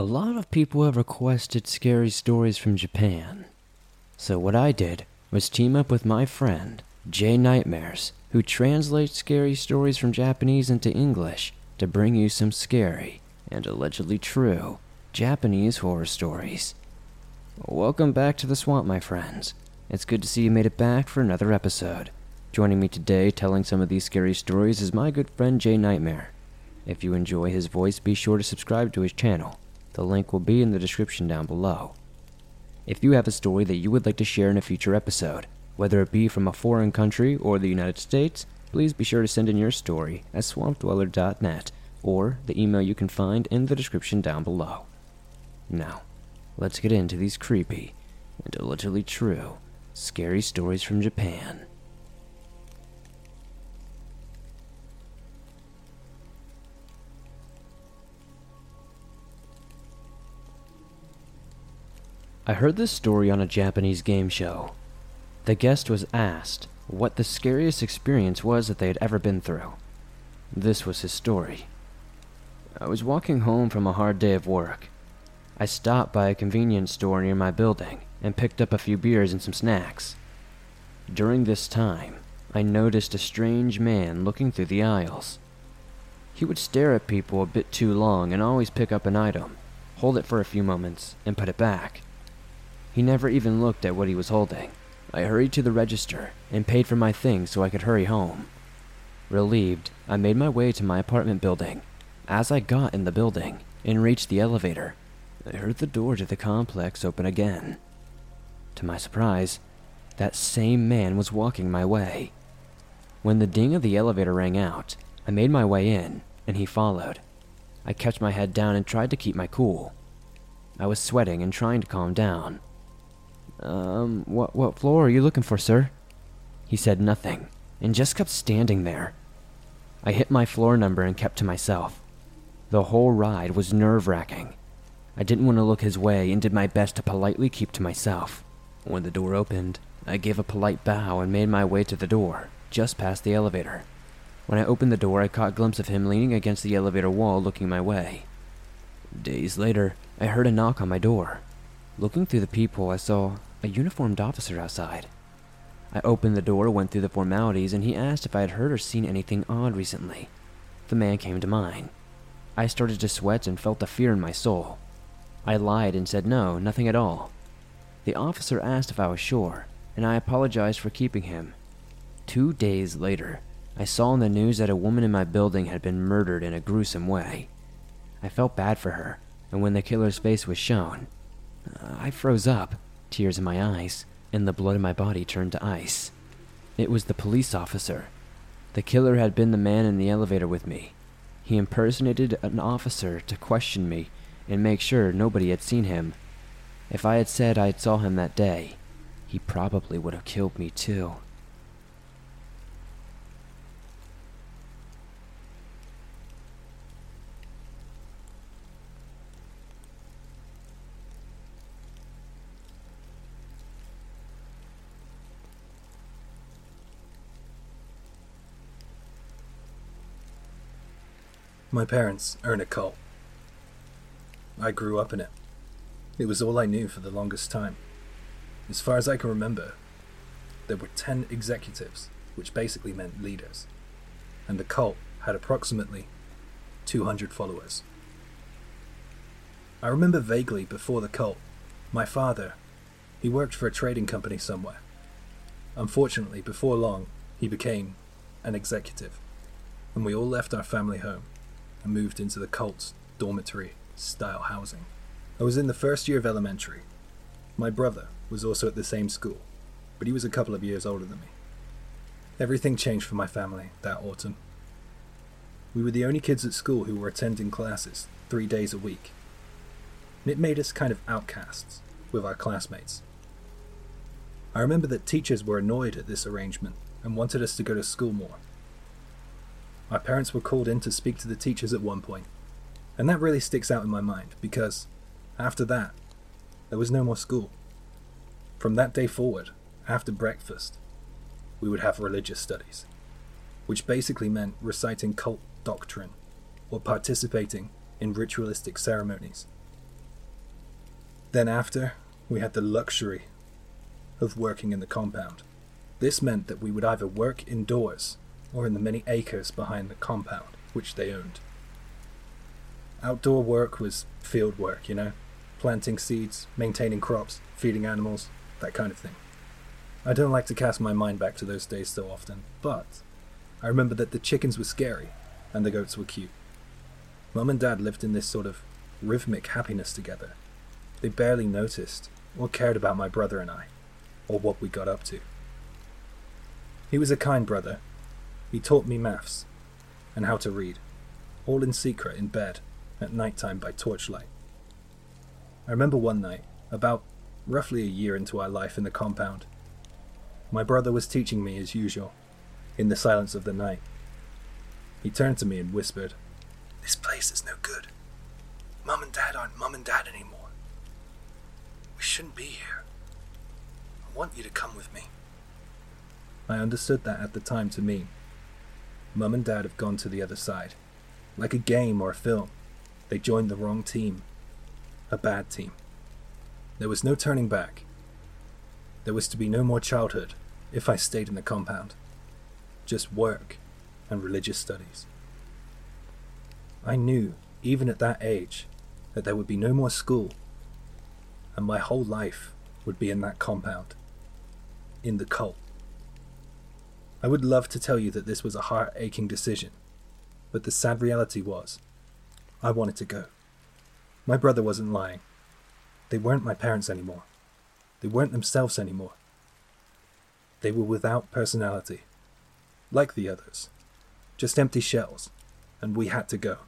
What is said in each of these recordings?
A lot of people have requested scary stories from Japan. So, what I did was team up with my friend, Jay Nightmares, who translates scary stories from Japanese into English to bring you some scary and allegedly true Japanese horror stories. Welcome back to the swamp, my friends. It's good to see you made it back for another episode. Joining me today telling some of these scary stories is my good friend Jay Nightmare. If you enjoy his voice, be sure to subscribe to his channel. The link will be in the description down below. If you have a story that you would like to share in a future episode, whether it be from a foreign country or the United States, please be sure to send in your story at swampdweller.net or the email you can find in the description down below. Now, let's get into these creepy and allegedly true scary stories from Japan. I heard this story on a Japanese game show. The guest was asked what the scariest experience was that they had ever been through. This was his story. I was walking home from a hard day of work. I stopped by a convenience store near my building and picked up a few beers and some snacks. During this time, I noticed a strange man looking through the aisles. He would stare at people a bit too long and always pick up an item, hold it for a few moments, and put it back. He never even looked at what he was holding. I hurried to the register and paid for my things so I could hurry home. Relieved, I made my way to my apartment building. As I got in the building and reached the elevator, I heard the door to the complex open again. To my surprise, that same man was walking my way. When the ding of the elevator rang out, I made my way in, and he followed. I kept my head down and tried to keep my cool. I was sweating and trying to calm down. Um, what, what floor are you looking for, sir? He said nothing, and just kept standing there. I hit my floor number and kept to myself. The whole ride was nerve wracking. I didn't want to look his way and did my best to politely keep to myself. When the door opened, I gave a polite bow and made my way to the door, just past the elevator. When I opened the door, I caught a glimpse of him leaning against the elevator wall looking my way. Days later, I heard a knock on my door. Looking through the peephole, I saw a uniformed officer outside. I opened the door, went through the formalities, and he asked if I had heard or seen anything odd recently. The man came to mine. I started to sweat and felt a fear in my soul. I lied and said no, nothing at all. The officer asked if I was sure, and I apologized for keeping him. Two days later, I saw in the news that a woman in my building had been murdered in a gruesome way. I felt bad for her, and when the killer's face was shown, uh, I froze up tears in my eyes, and the blood in my body turned to ice. It was the police officer. The killer had been the man in the elevator with me. He impersonated an officer to question me and make sure nobody had seen him. If I had said I had saw him that day, he probably would have killed me too. My parents are in a cult. I grew up in it. It was all I knew for the longest time. As far as I can remember, there were 10 executives, which basically meant leaders, and the cult had approximately 200 followers. I remember vaguely before the cult, my father, he worked for a trading company somewhere. Unfortunately, before long, he became an executive, and we all left our family home and moved into the cult's dormitory style housing. I was in the first year of elementary. My brother was also at the same school, but he was a couple of years older than me. Everything changed for my family that autumn. We were the only kids at school who were attending classes three days a week. And it made us kind of outcasts with our classmates. I remember that teachers were annoyed at this arrangement and wanted us to go to school more. My parents were called in to speak to the teachers at one point, and that really sticks out in my mind because, after that, there was no more school. From that day forward, after breakfast, we would have religious studies, which basically meant reciting cult doctrine or participating in ritualistic ceremonies. Then, after, we had the luxury of working in the compound. This meant that we would either work indoors or in the many acres behind the compound, which they owned. Outdoor work was field work, you know, planting seeds, maintaining crops, feeding animals, that kind of thing. I don't like to cast my mind back to those days so often, but I remember that the chickens were scary and the goats were cute. Mum and Dad lived in this sort of rhythmic happiness together. They barely noticed or cared about my brother and I, or what we got up to. He was a kind brother. He taught me maths and how to read, all in secret in bed at night time by torchlight. I remember one night, about roughly a year into our life in the compound, my brother was teaching me as usual, in the silence of the night. He turned to me and whispered, This place is no good. Mum and Dad aren't Mum and Dad anymore. We shouldn't be here. I want you to come with me. I understood that at the time to mean Mum and Dad have gone to the other side. Like a game or a film, they joined the wrong team. A bad team. There was no turning back. There was to be no more childhood if I stayed in the compound. Just work and religious studies. I knew, even at that age, that there would be no more school, and my whole life would be in that compound, in the cult. I would love to tell you that this was a heart aching decision, but the sad reality was, I wanted to go. My brother wasn't lying. They weren't my parents anymore. They weren't themselves anymore. They were without personality, like the others, just empty shells, and we had to go.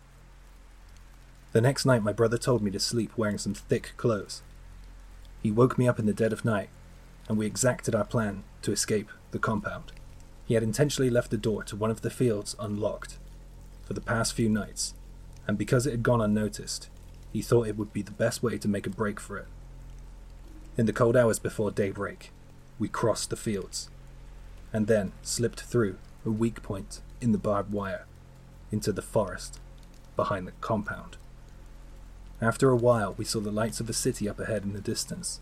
The next night, my brother told me to sleep wearing some thick clothes. He woke me up in the dead of night, and we exacted our plan to escape the compound. He had intentionally left the door to one of the fields unlocked for the past few nights, and because it had gone unnoticed, he thought it would be the best way to make a break for it. In the cold hours before daybreak, we crossed the fields, and then slipped through a weak point in the barbed wire into the forest behind the compound. After a while, we saw the lights of a city up ahead in the distance.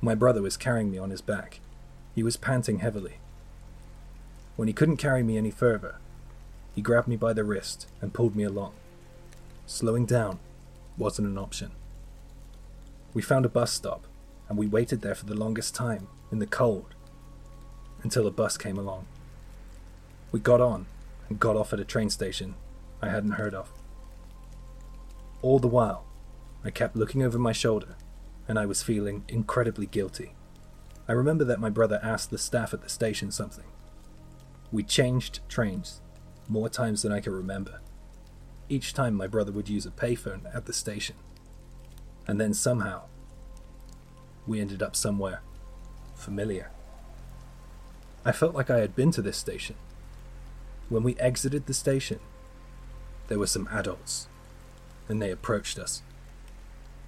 My brother was carrying me on his back. He was panting heavily. When he couldn't carry me any further, he grabbed me by the wrist and pulled me along. Slowing down wasn't an option. We found a bus stop, and we waited there for the longest time in the cold until a bus came along. We got on and got off at a train station I hadn't heard of. All the while, I kept looking over my shoulder and I was feeling incredibly guilty. I remember that my brother asked the staff at the station something. We changed trains more times than I can remember. Each time my brother would use a payphone at the station. And then somehow, we ended up somewhere familiar. I felt like I had been to this station. When we exited the station, there were some adults, and they approached us.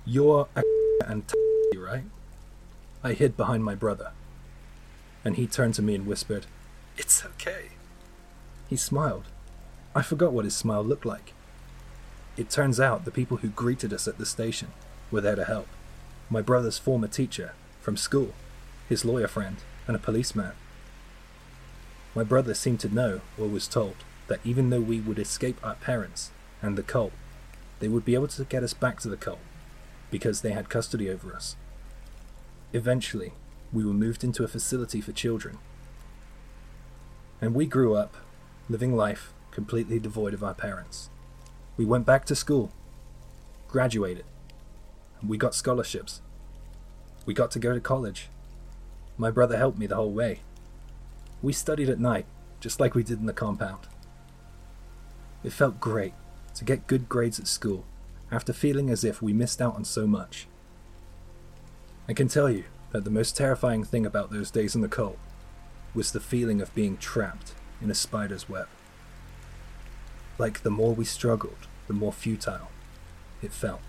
You're a and t- right? I hid behind my brother, and he turned to me and whispered, It's okay. He smiled. I forgot what his smile looked like. It turns out the people who greeted us at the station were there to help. My brother's former teacher from school, his lawyer friend, and a policeman. My brother seemed to know, or was told, that even though we would escape our parents and the cult, they would be able to get us back to the cult because they had custody over us. Eventually, we were moved into a facility for children. And we grew up, living life completely devoid of our parents. We went back to school, graduated, and we got scholarships. We got to go to college. My brother helped me the whole way. We studied at night, just like we did in the compound. It felt great to get good grades at school after feeling as if we missed out on so much. I can tell you that the most terrifying thing about those days in the cult was the feeling of being trapped in a spider's web. Like the more we struggled, the more futile it felt.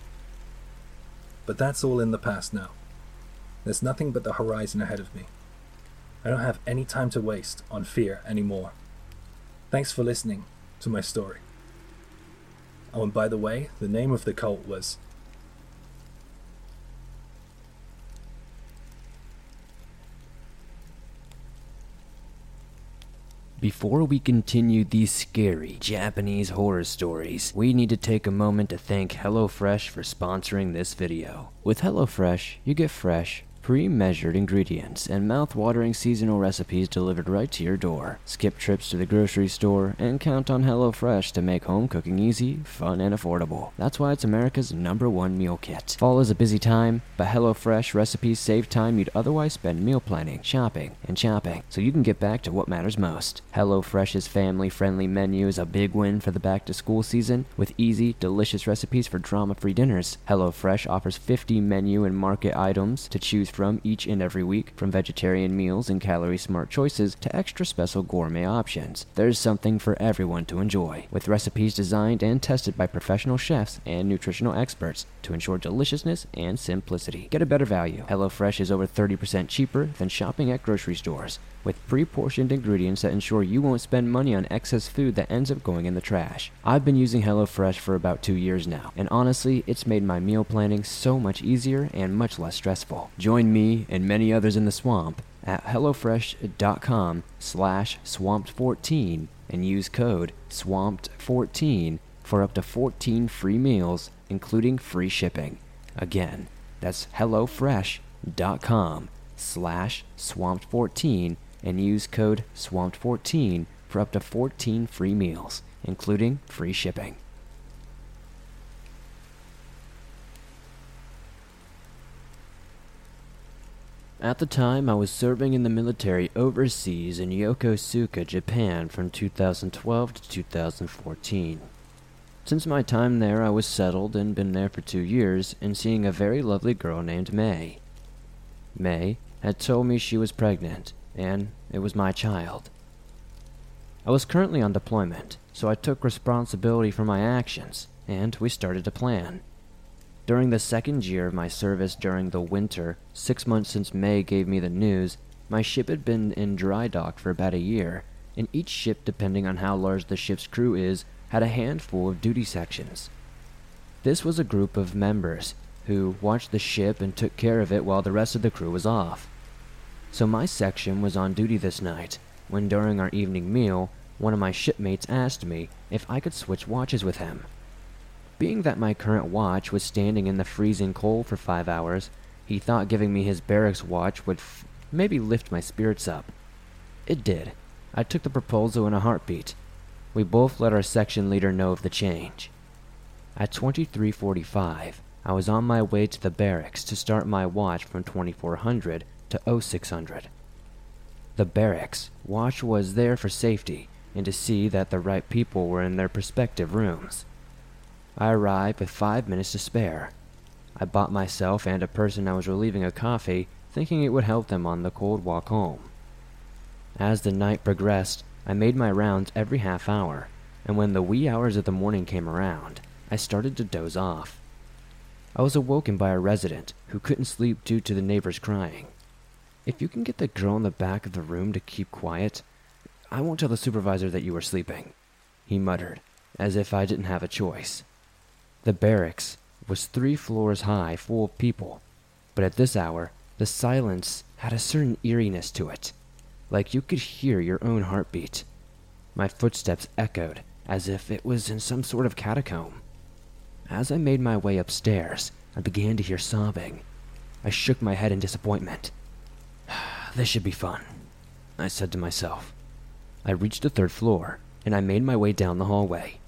But that's all in the past now. There's nothing but the horizon ahead of me. I don't have any time to waste on fear anymore. Thanks for listening to my story. Oh, and by the way, the name of the cult was Before we continue these scary Japanese horror stories, we need to take a moment to thank HelloFresh for sponsoring this video. With HelloFresh, you get fresh, pre-measured ingredients and mouth-watering seasonal recipes delivered right to your door. Skip trips to the grocery store and count on HelloFresh to make home cooking easy, fun, and affordable. That's why it's America's number one meal kit. Fall is a busy time, but HelloFresh recipes save time you'd otherwise spend meal planning, shopping, and shopping, so you can get back to what matters most. HelloFresh's family-friendly menu is a big win for the back-to-school season with easy, delicious recipes for drama-free dinners. HelloFresh offers 50 menu and market items to choose from each and every week, from vegetarian meals and calorie smart choices to extra special gourmet options. There's something for everyone to enjoy, with recipes designed and tested by professional chefs and nutritional experts to ensure deliciousness and simplicity. Get a better value. HelloFresh is over 30% cheaper than shopping at grocery stores with pre-portioned ingredients that ensure you won't spend money on excess food that ends up going in the trash. I've been using HelloFresh for about two years now, and honestly, it's made my meal planning so much easier and much less stressful. Join me and many others in the swamp at hellofresh.com slash swamped14 and use code swamped14 for up to 14 free meals, including free shipping. Again, that's hellofresh.com slash swamped14 and use code swamped14 for up to 14 free meals, including free shipping. At the time, I was serving in the military overseas in Yokosuka, Japan from 2012 to 2014. Since my time there, I was settled and been there for two years and seeing a very lovely girl named May. May had told me she was pregnant, and it was my child. I was currently on deployment, so I took responsibility for my actions, and we started to plan. During the second year of my service during the winter, six months since May gave me the news, my ship had been in dry dock for about a year, and each ship, depending on how large the ship's crew is, had a handful of duty sections. This was a group of members who watched the ship and took care of it while the rest of the crew was off. So my section was on duty this night, when during our evening meal, one of my shipmates asked me if I could switch watches with him. Being that my current watch was standing in the freezing cold for five hours, he thought giving me his barracks watch would f- maybe lift my spirits up. It did. I took the proposal in a heartbeat. We both let our section leader know of the change. At 2345, I was on my way to the barracks to start my watch from 2400 to 0600. The barracks watch was there for safety and to see that the right people were in their prospective rooms. I arrived with five minutes to spare. I bought myself and a person I was relieving a coffee, thinking it would help them on the cold walk home. As the night progressed, I made my rounds every half hour, and when the wee hours of the morning came around, I started to doze off. I was awoken by a resident who couldn't sleep due to the neighbors crying. If you can get the girl in the back of the room to keep quiet, I won't tell the supervisor that you were sleeping, he muttered, as if I didn't have a choice. The barracks was three floors high, full of people, but at this hour, the silence had a certain eeriness to it, like you could hear your own heartbeat. My footsteps echoed as if it was in some sort of catacomb. As I made my way upstairs, I began to hear sobbing. I shook my head in disappointment. this should be fun, I said to myself. I reached the third floor, and I made my way down the hallway.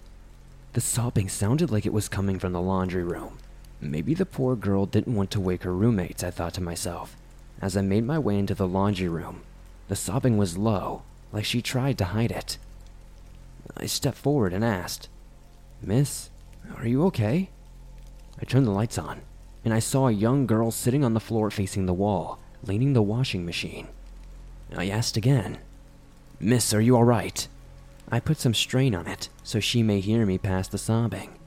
The sobbing sounded like it was coming from the laundry room. Maybe the poor girl didn't want to wake her roommates, I thought to myself. As I made my way into the laundry room, the sobbing was low, like she tried to hide it. I stepped forward and asked, Miss, are you okay? I turned the lights on, and I saw a young girl sitting on the floor facing the wall, leaning the washing machine. I asked again, Miss, are you all right? I put some strain on it so she may hear me past the sobbing.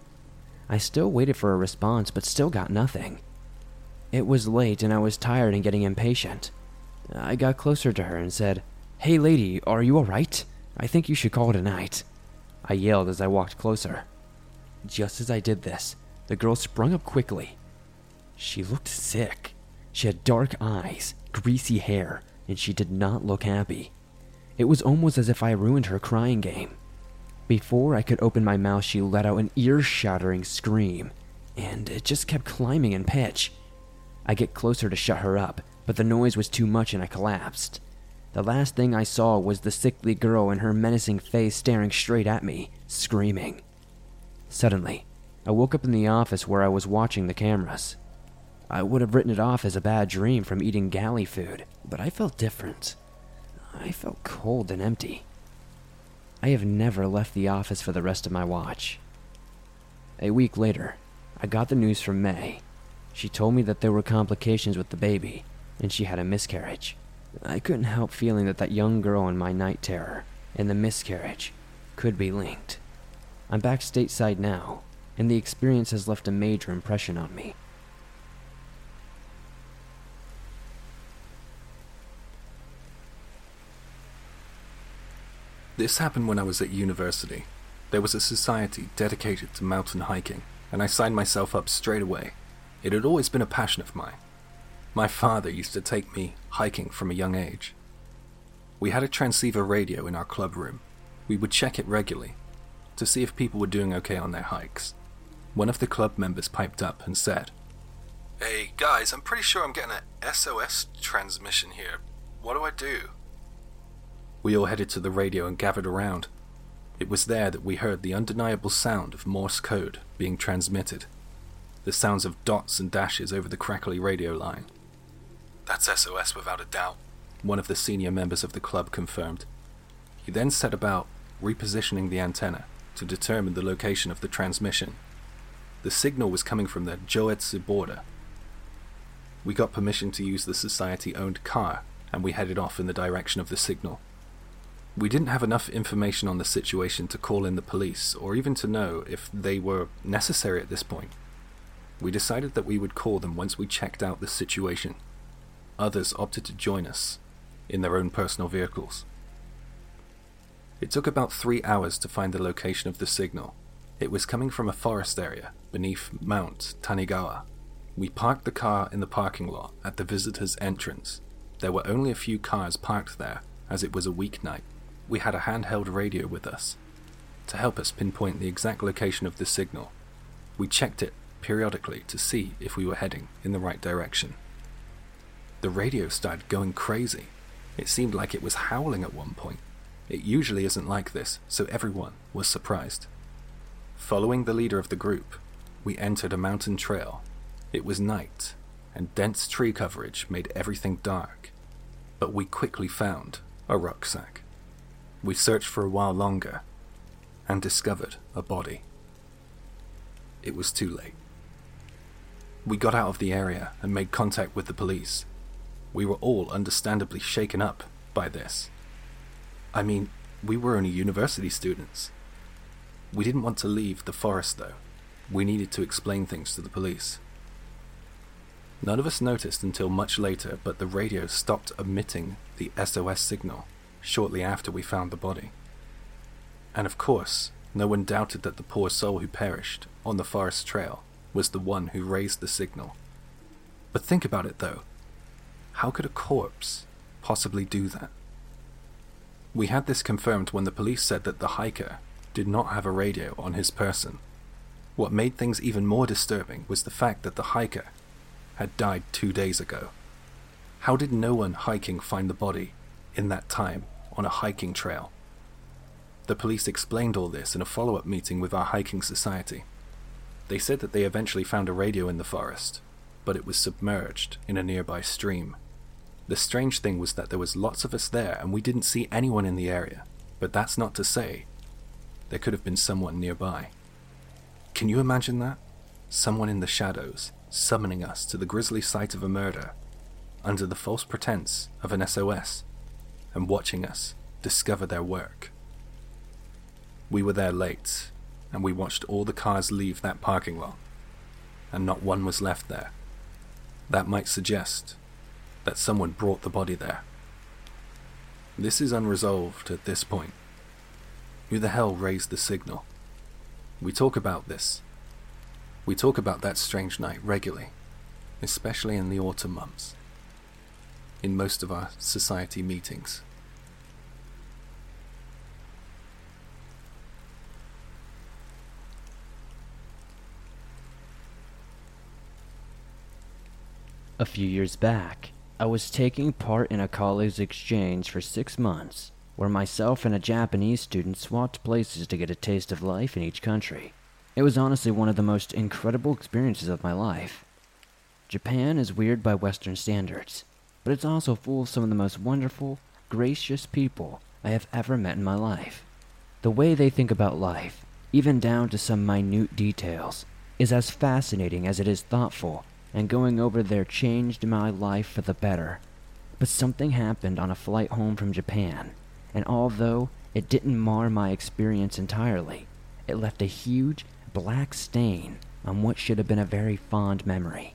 I still waited for a response, but still got nothing. It was late and I was tired and getting impatient. I got closer to her and said, Hey lady, are you alright? I think you should call it a night. I yelled as I walked closer. Just as I did this, the girl sprung up quickly. She looked sick. She had dark eyes, greasy hair, and she did not look happy. It was almost as if I ruined her crying game. Before I could open my mouth, she let out an ear shattering scream, and it just kept climbing in pitch. I get closer to shut her up, but the noise was too much and I collapsed. The last thing I saw was the sickly girl and her menacing face staring straight at me, screaming. Suddenly, I woke up in the office where I was watching the cameras. I would have written it off as a bad dream from eating galley food, but I felt different. I felt cold and empty. I have never left the office for the rest of my watch. A week later, I got the news from May. She told me that there were complications with the baby, and she had a miscarriage. I couldn't help feeling that that young girl and my night terror, and the miscarriage, could be linked. I'm back stateside now, and the experience has left a major impression on me. This happened when I was at university. There was a society dedicated to mountain hiking, and I signed myself up straight away. It had always been a passion of mine. My father used to take me hiking from a young age. We had a transceiver radio in our club room. We would check it regularly to see if people were doing okay on their hikes. One of the club members piped up and said, Hey guys, I'm pretty sure I'm getting a SOS transmission here. What do I do? We all headed to the radio and gathered around. It was there that we heard the undeniable sound of Morse code being transmitted. The sounds of dots and dashes over the crackly radio line. That's SOS without a doubt, one of the senior members of the club confirmed. He then set about repositioning the antenna to determine the location of the transmission. The signal was coming from the Joetsu border. We got permission to use the society owned car and we headed off in the direction of the signal. We didn't have enough information on the situation to call in the police, or even to know if they were necessary at this point. We decided that we would call them once we checked out the situation. Others opted to join us in their own personal vehicles. It took about three hours to find the location of the signal. It was coming from a forest area beneath Mount Tanigawa. We parked the car in the parking lot at the visitor's entrance. There were only a few cars parked there, as it was a weeknight we had a handheld radio with us to help us pinpoint the exact location of the signal. We checked it periodically to see if we were heading in the right direction. The radio started going crazy. It seemed like it was howling at one point. It usually isn't like this, so everyone was surprised. Following the leader of the group, we entered a mountain trail. It was night, and dense tree coverage made everything dark. But we quickly found a rucksack. We searched for a while longer and discovered a body. It was too late. We got out of the area and made contact with the police. We were all understandably shaken up by this. I mean, we were only university students. We didn't want to leave the forest, though. We needed to explain things to the police. None of us noticed until much later, but the radio stopped emitting the SOS signal shortly after we found the body. And of course, no one doubted that the poor soul who perished on the forest trail was the one who raised the signal. But think about it though. How could a corpse possibly do that? We had this confirmed when the police said that the hiker did not have a radio on his person. What made things even more disturbing was the fact that the hiker had died two days ago. How did no one hiking find the body in that time on a hiking trail. The police explained all this in a follow up meeting with our hiking society. They said that they eventually found a radio in the forest, but it was submerged in a nearby stream. The strange thing was that there was lots of us there and we didn't see anyone in the area, but that's not to say there could have been someone nearby. Can you imagine that? Someone in the shadows summoning us to the grisly site of a murder under the false pretense of an SOS and watching us discover their work. We were there late, and we watched all the cars leave that parking lot, and not one was left there. That might suggest that someone brought the body there. This is unresolved at this point. Who the hell raised the signal? We talk about this. We talk about that strange night regularly, especially in the autumn months in most of our society meetings. A few years back, I was taking part in a college exchange for six months, where myself and a Japanese student swapped places to get a taste of life in each country. It was honestly one of the most incredible experiences of my life. Japan is weird by Western standards, but it's also full of some of the most wonderful, gracious people I have ever met in my life. The way they think about life, even down to some minute details, is as fascinating as it is thoughtful, and going over there changed my life for the better. But something happened on a flight home from Japan, and although it didn't mar my experience entirely, it left a huge black stain on what should have been a very fond memory.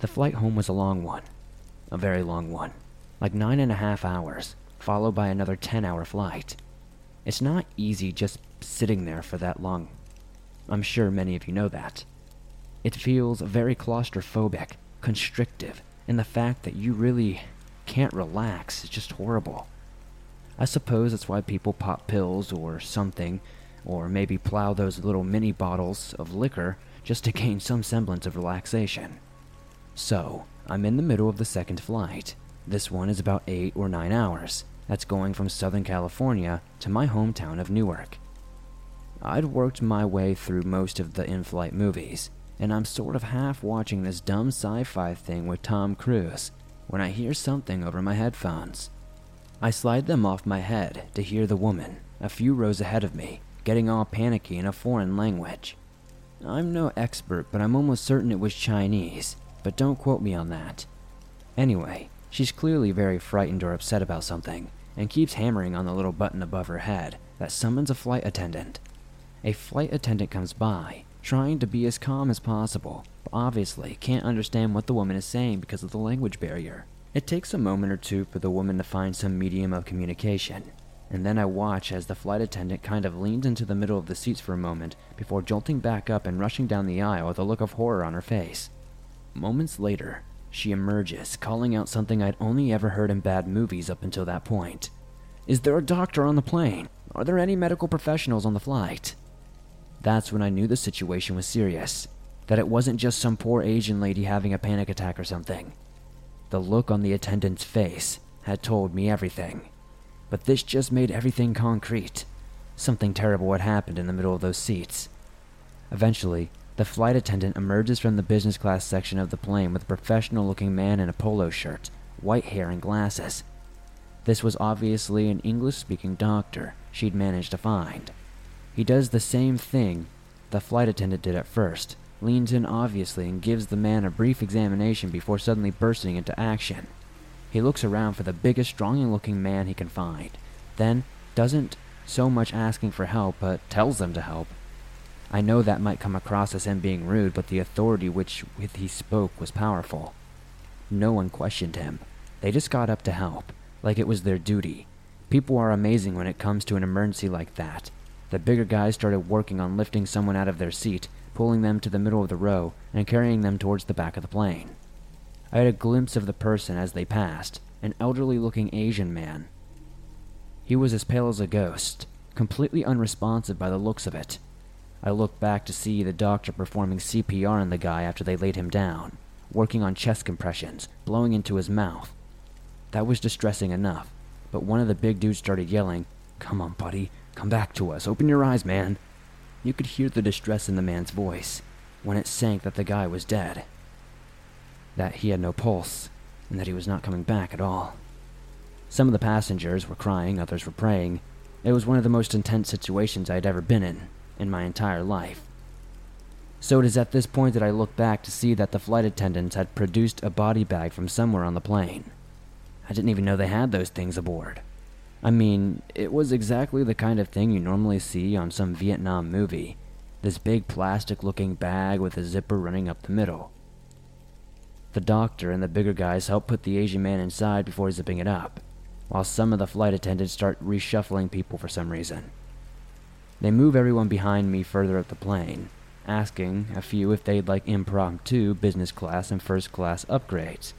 The flight home was a long one, a very long one, like nine and a half hours, followed by another 10 hour flight. It's not easy just sitting there for that long. I'm sure many of you know that. It feels very claustrophobic, constrictive, and the fact that you really can't relax is just horrible. I suppose that's why people pop pills or something, or maybe plow those little mini bottles of liquor just to gain some semblance of relaxation. So, I'm in the middle of the second flight. This one is about 8 or 9 hours, that's going from Southern California to my hometown of Newark. I'd worked my way through most of the in flight movies, and I'm sort of half watching this dumb sci fi thing with Tom Cruise when I hear something over my headphones. I slide them off my head to hear the woman, a few rows ahead of me, getting all panicky in a foreign language. I'm no expert, but I'm almost certain it was Chinese, but don't quote me on that. Anyway, she's clearly very frightened or upset about something, and keeps hammering on the little button above her head that summons a flight attendant. A flight attendant comes by, trying to be as calm as possible, but obviously can't understand what the woman is saying because of the language barrier. It takes a moment or two for the woman to find some medium of communication, and then I watch as the flight attendant kind of leans into the middle of the seats for a moment before jolting back up and rushing down the aisle with a look of horror on her face. Moments later, she emerges, calling out something I'd only ever heard in bad movies up until that point. Is there a doctor on the plane? Are there any medical professionals on the flight? That's when I knew the situation was serious, that it wasn't just some poor Asian lady having a panic attack or something. The look on the attendant's face had told me everything. But this just made everything concrete. Something terrible had happened in the middle of those seats. Eventually, the flight attendant emerges from the business class section of the plane with a professional looking man in a polo shirt, white hair, and glasses. This was obviously an English speaking doctor she'd managed to find. He does the same thing the flight attendant did at first, leans in obviously and gives the man a brief examination before suddenly bursting into action. He looks around for the biggest, strong looking man he can find, then doesn't so much asking for help, but tells them to help. I know that might come across as him being rude, but the authority which with he spoke was powerful. No one questioned him. They just got up to help, like it was their duty. People are amazing when it comes to an emergency like that. The bigger guys started working on lifting someone out of their seat, pulling them to the middle of the row, and carrying them towards the back of the plane. I had a glimpse of the person as they passed, an elderly looking Asian man. He was as pale as a ghost, completely unresponsive by the looks of it. I looked back to see the doctor performing CPR on the guy after they laid him down, working on chest compressions, blowing into his mouth. That was distressing enough, but one of the big dudes started yelling, Come on, buddy, come back to us, open your eyes, man. You could hear the distress in the man's voice when it sank that the guy was dead, that he had no pulse, and that he was not coming back at all. Some of the passengers were crying, others were praying. It was one of the most intense situations I had ever been in, in my entire life. So it is at this point that I look back to see that the flight attendants had produced a body bag from somewhere on the plane. I didn't even know they had those things aboard. I mean, it was exactly the kind of thing you normally see on some Vietnam movie this big plastic looking bag with a zipper running up the middle. The doctor and the bigger guys help put the Asian man inside before zipping it up, while some of the flight attendants start reshuffling people for some reason. They move everyone behind me further up the plane, asking a few if they'd like impromptu business class and first class upgrades.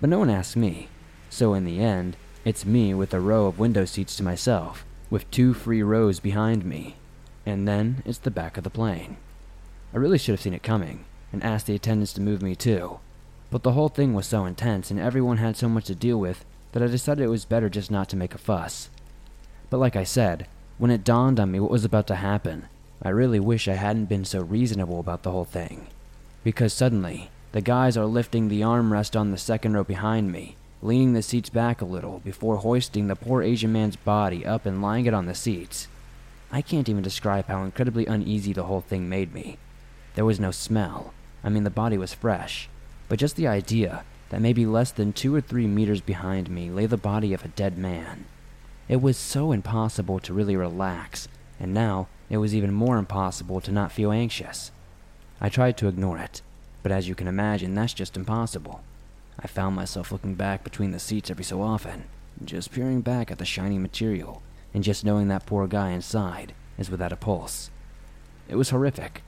But no one asks me, so in the end, it's me with a row of window seats to myself, with two free rows behind me, and then it's the back of the plane. I really should have seen it coming, and asked the attendants to move me too. But the whole thing was so intense and everyone had so much to deal with that I decided it was better just not to make a fuss. But like I said, when it dawned on me what was about to happen, I really wish I hadn't been so reasonable about the whole thing. Because suddenly, the guys are lifting the armrest on the second row behind me, leaning the seats back a little before hoisting the poor Asian man's body up and lying it on the seats. I can't even describe how incredibly uneasy the whole thing made me. There was no smell. I mean, the body was fresh. But just the idea that maybe less than two or three meters behind me lay the body of a dead man. It was so impossible to really relax, and now it was even more impossible to not feel anxious. I tried to ignore it, but as you can imagine, that's just impossible. I found myself looking back between the seats every so often, just peering back at the shiny material, and just knowing that poor guy inside is without a pulse. It was horrific.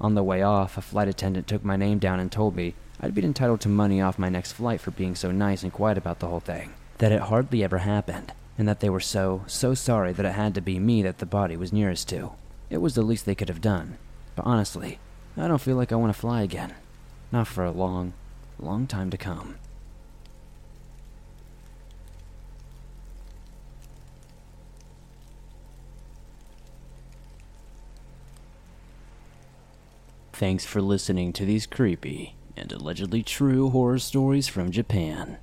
On the way off, a flight attendant took my name down and told me I'd be entitled to money off my next flight for being so nice and quiet about the whole thing, that it hardly ever happened, and that they were so, so sorry that it had to be me that the body was nearest to. It was the least they could have done. But honestly, I don't feel like I want to fly again. Not for a long, long time to come. Thanks for listening to these creepy and allegedly true horror stories from Japan.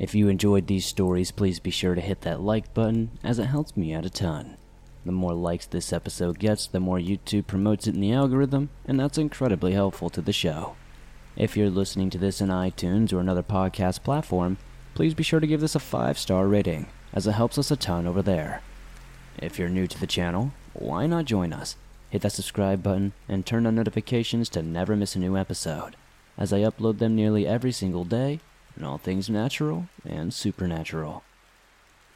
If you enjoyed these stories, please be sure to hit that like button as it helps me out a ton. The more likes this episode gets, the more YouTube promotes it in the algorithm, and that's incredibly helpful to the show. If you're listening to this in iTunes or another podcast platform, please be sure to give this a 5 star rating, as it helps us a ton over there. If you're new to the channel, why not join us? Hit that subscribe button and turn on notifications to never miss a new episode, as I upload them nearly every single day, and all things natural and supernatural.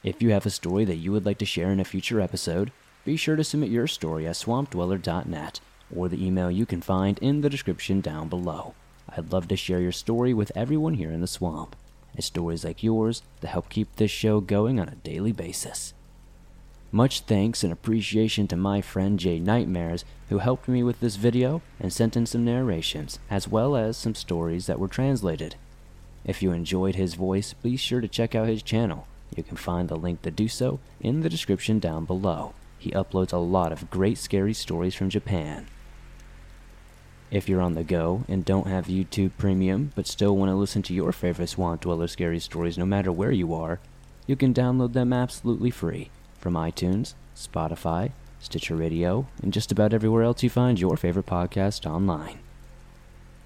If you have a story that you would like to share in a future episode, be sure to submit your story at swampdweller.net or the email you can find in the description down below. I'd love to share your story with everyone here in the swamp. It's stories like yours that help keep this show going on a daily basis. Much thanks and appreciation to my friend Jay Nightmares, who helped me with this video and sent in some narrations, as well as some stories that were translated. If you enjoyed his voice, be sure to check out his channel. You can find the link to do so in the description down below. He uploads a lot of great scary stories from Japan. If you're on the go and don't have YouTube Premium but still want to listen to your favorite Swamp Dweller scary stories no matter where you are, you can download them absolutely free from iTunes, Spotify, Stitcher Radio, and just about everywhere else you find your favorite podcast online.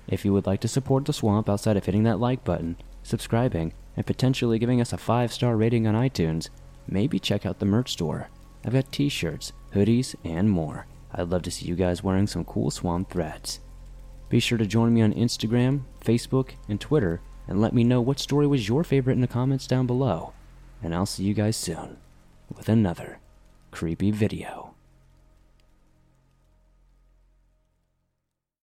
If you would like to support the swamp outside of hitting that like button, subscribing, and potentially giving us a 5 star rating on iTunes, maybe check out the merch store. I've got t shirts, hoodies, and more. I'd love to see you guys wearing some cool swamp threads. Be sure to join me on Instagram, Facebook, and Twitter, and let me know what story was your favorite in the comments down below. And I'll see you guys soon with another creepy video.